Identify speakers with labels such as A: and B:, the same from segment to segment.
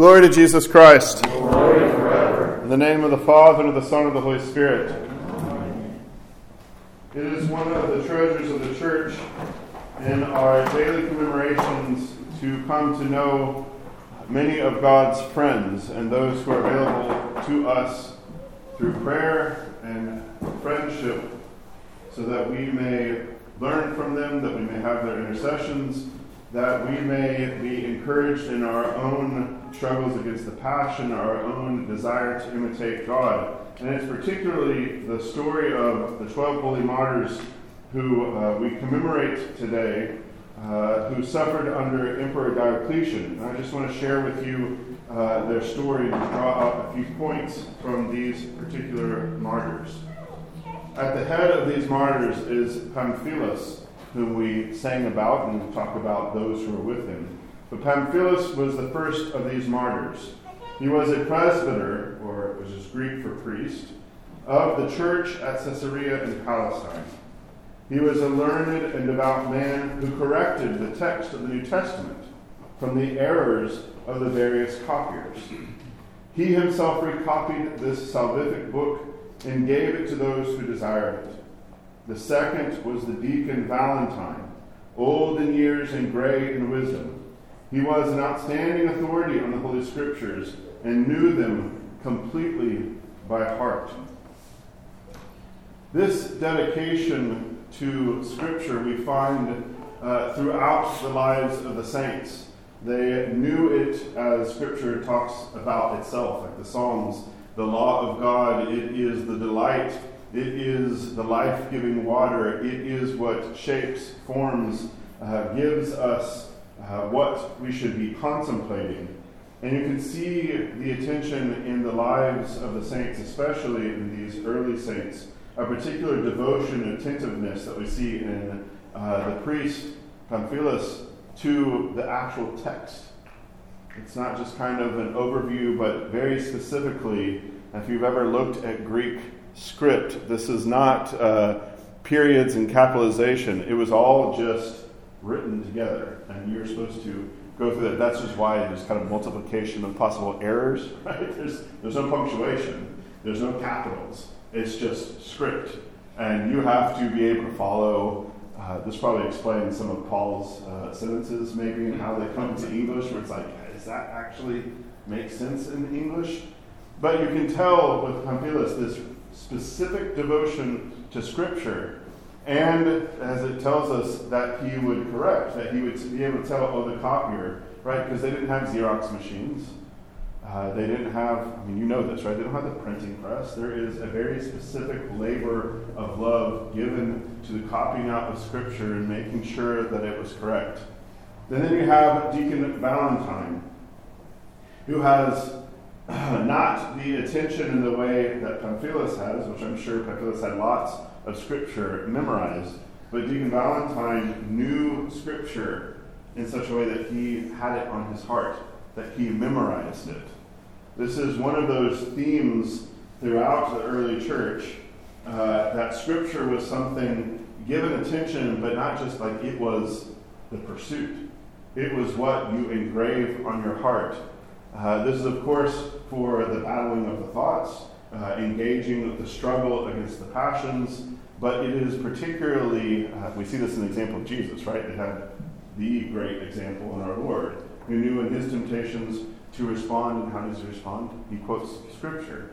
A: Glory to Jesus Christ. In the name of the Father, and of the Son, and of the Holy Spirit. It is one of the treasures of the church in our daily commemorations to come to know many of God's friends and those who are available to us through prayer and friendship so that we may learn from them, that we may have their intercessions, that we may be encouraged in our own struggles against the passion, our own desire to imitate God. And it's particularly the story of the 12 holy martyrs who uh, we commemorate today, uh, who suffered under Emperor Diocletian. And I just want to share with you uh, their story and draw out a few points from these particular martyrs. At the head of these martyrs is Pamphilus, whom we sang about and talk about those who were with him. But Pamphilus was the first of these martyrs. He was a presbyter, or which is Greek for priest, of the church at Caesarea in Palestine. He was a learned and devout man who corrected the text of the New Testament from the errors of the various copiers. He himself recopied this salvific book and gave it to those who desired it. The second was the deacon Valentine, old in years and gray in wisdom. He was an outstanding authority on the Holy Scriptures and knew them completely by heart. This dedication to Scripture we find uh, throughout the lives of the saints. They knew it as Scripture talks about itself, like the Psalms. The law of God, it is the delight, it is the life giving water, it is what shapes, forms, uh, gives us uh, what we should be contemplating. And you can see the attention in the lives of the saints, especially in these early saints, a particular devotion and attentiveness that we see in uh, the priest Pamphilus to the actual text. It's not just kind of an overview, but very specifically, if you've ever looked at Greek script, this is not uh, periods and capitalization. It was all just written together, and you're supposed to go through that. That's just why there's kind of multiplication of possible errors, right? There's, there's no punctuation, there's no capitals. It's just script. And you have to be able to follow. Uh, this probably explains some of Paul's uh, sentences, maybe, and how they come into English, where it's like, does that actually make sense in English? But you can tell with Pamphilus this specific devotion to Scripture and as it tells us that he would correct, that he would be able to tell, oh, the copier, right? Because they didn't have Xerox machines. Uh, they didn't have, I mean, you know this, right? They don't have the printing press. There is a very specific labor of love given to the copying out of Scripture and making sure that it was correct. And then you have Deacon Valentine, who has not the attention in the way that Pamphilus has, which I'm sure Pamphilus had lots of Scripture memorized, but Deacon Valentine knew Scripture in such a way that he had it on his heart, that he memorized it. This is one of those themes throughout the early church uh, that Scripture was something given attention, but not just like it was the pursuit. It was what you engrave on your heart. Uh, this is, of course, for the battling of the thoughts, uh, engaging with the struggle against the passions, but it is particularly, uh, we see this in the example of Jesus, right? They had the great example in our Lord, who knew in his temptations to respond, and how does he respond? He quotes Scripture.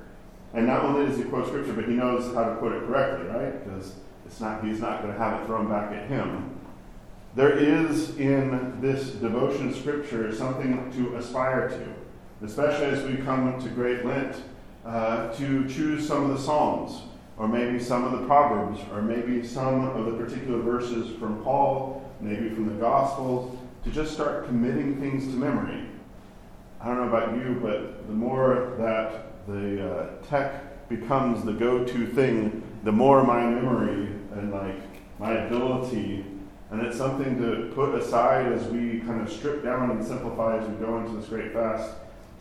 A: And not only does he quote Scripture, but he knows how to quote it correctly, right? Because it's not, he's not going to have it thrown back at him. There is in this devotion Scripture something to aspire to, especially as we come to Great Lent uh, to choose some of the Psalms, or maybe some of the Proverbs, or maybe some of the particular verses from Paul, maybe from the Gospels, to just start committing things to memory. I don't know about you, but the more that the uh, tech becomes the go to thing, the more my memory and like my ability, and it's something to put aside as we kind of strip down and simplify as we go into this great fast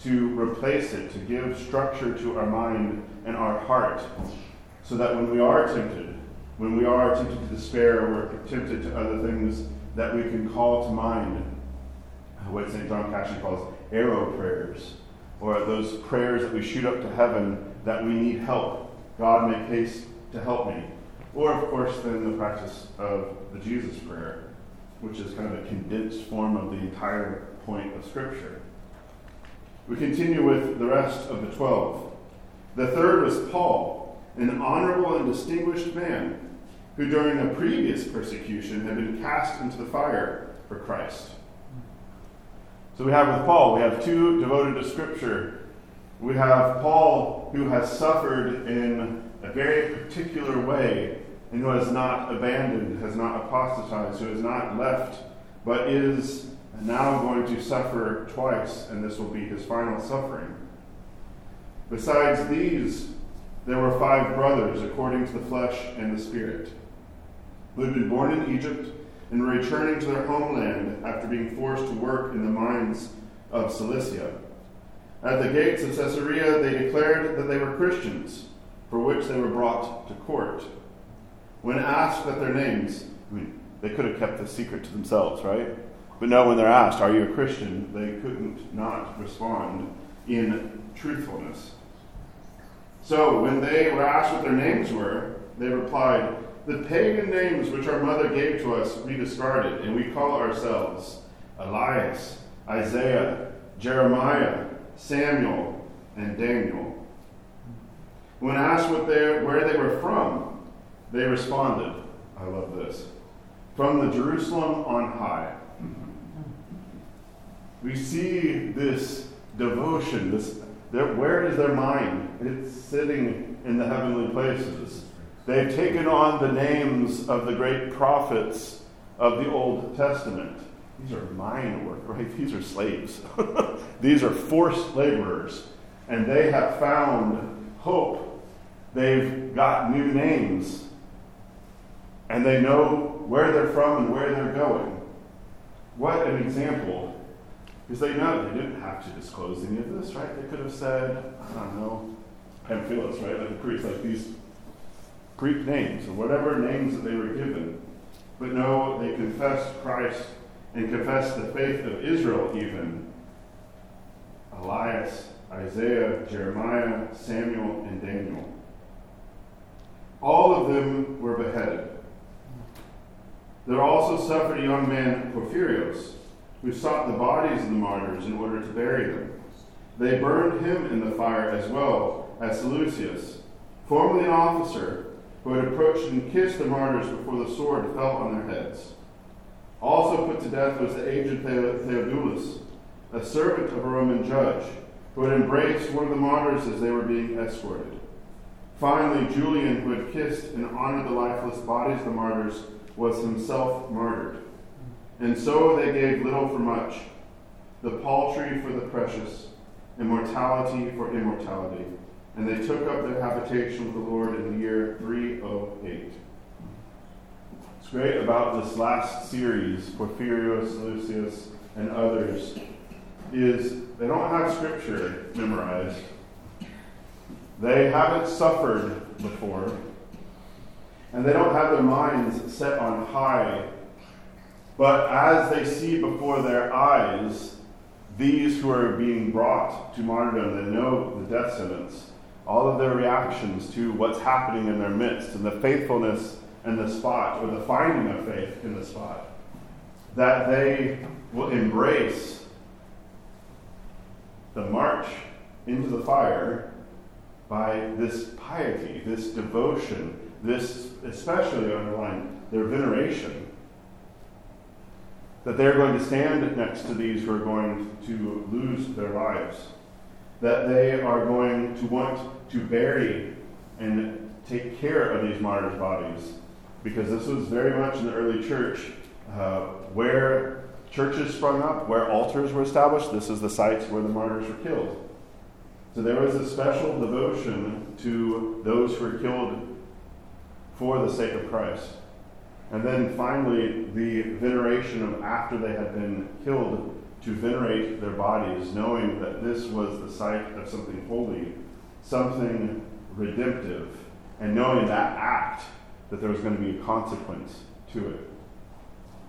A: to replace it, to give structure to our mind and our heart, so that when we are tempted, when we are tempted to despair or we're tempted to other things, that we can call to mind what St. John Cassian calls arrow prayers, or those prayers that we shoot up to heaven that we need help. God, make haste to help me. Or, of course, then the practice of the Jesus prayer, which is kind of a condensed form of the entire point of Scripture. We continue with the rest of the twelve. The third was Paul, an honorable and distinguished man who during a previous persecution had been cast into the fire for Christ. So we have with Paul, we have two devoted to Scripture. We have Paul who has suffered in a very particular way and who has not abandoned, has not apostatized, who has not left, but is now I'm going to suffer twice, and this will be his final suffering. Besides these, there were five brothers according to the flesh and the spirit, who had been born in Egypt and were returning to their homeland after being forced to work in the mines of Cilicia. At the gates of Caesarea, they declared that they were Christians, for which they were brought to court. When asked at their names, I mean, they could have kept the secret to themselves, right? But no, when they're asked, Are you a Christian? they couldn't not respond in truthfulness. So when they were asked what their names were, they replied, The pagan names which our mother gave to us we discarded, and we call ourselves Elias, Isaiah, Jeremiah, Samuel, and Daniel. When asked what they, where they were from, they responded, I love this, from the Jerusalem on high. We see this devotion, this their, where is their mind? It's sitting in the heavenly places. They've taken on the names of the great prophets of the Old Testament. These are mine work, right? These are slaves. These are forced laborers. And they have found hope. They've got new names. And they know where they're from and where they're going. What an example because they know they didn't have to disclose any of this, right? They could have said, I don't know, Pamphilus, right? Like the priest, like these Greek names or whatever names that they were given. But no, they confessed Christ and confessed the faith of Israel, even. Elias, Isaiah, Jeremiah, Samuel, and Daniel. All of them were beheaded. There also suffered a young man, Porphyrios who sought the bodies of the martyrs in order to bury them. They burned him in the fire as well as Seleucus, formerly an officer, who had approached and kissed the martyrs before the sword fell on their heads. Also put to death was the aged Theodulus, a servant of a Roman judge, who had embraced one of the martyrs as they were being escorted. Finally, Julian, who had kissed and honored the lifeless bodies of the martyrs, was himself martyred. And so they gave little for much, the paltry for the precious, immortality for immortality. And they took up their habitation with the Lord in the year 308. What's great about this last series, Porphyrios, Lucius, and others, is they don't have scripture memorized. They haven't suffered before. And they don't have their minds set on high but as they see before their eyes these who are being brought to martyrdom, they know the death sentence, all of their reactions to what's happening in their midst, and the faithfulness in the spot, or the finding of faith in the spot, that they will embrace the march into the fire by this piety, this devotion, this especially underline their veneration that they're going to stand next to these who are going to lose their lives, that they are going to want to bury and take care of these martyrs' bodies, because this was very much in the early church uh, where churches sprung up, where altars were established. This is the sites where the martyrs were killed. So there was a special devotion to those who were killed for the sake of Christ. And then finally, the veneration of after they had been killed to venerate their bodies, knowing that this was the site of something holy, something redemptive, and knowing that act that there was going to be a consequence to it.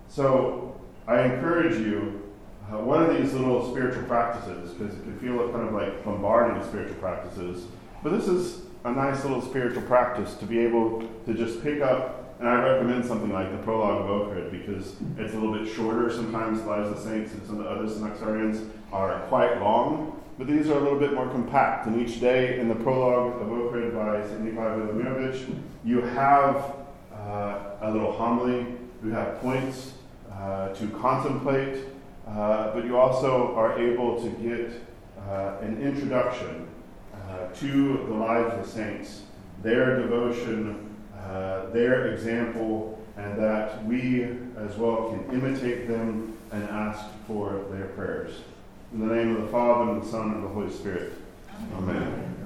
A: So I encourage you uh, one of these little spiritual practices, because it can feel kind of like bombarding spiritual practices, but this is a nice little spiritual practice to be able to just pick up, and I recommend something like the Prologue of Ohrid because it's a little bit shorter. Sometimes Lives of the Saints and some of the other Synaxarions are quite long, but these are a little bit more compact. And each day in the Prologue of Ohrid by. Nikolai Velimirovich, you have uh, a little homily, you have points uh, to contemplate, uh, but you also are able to get uh, an introduction uh, to the lives of the saints, their devotion, uh, their example, and that we as well can imitate them and ask for their prayers. In the name of the Father, and the Son, and the Holy Spirit. Amen.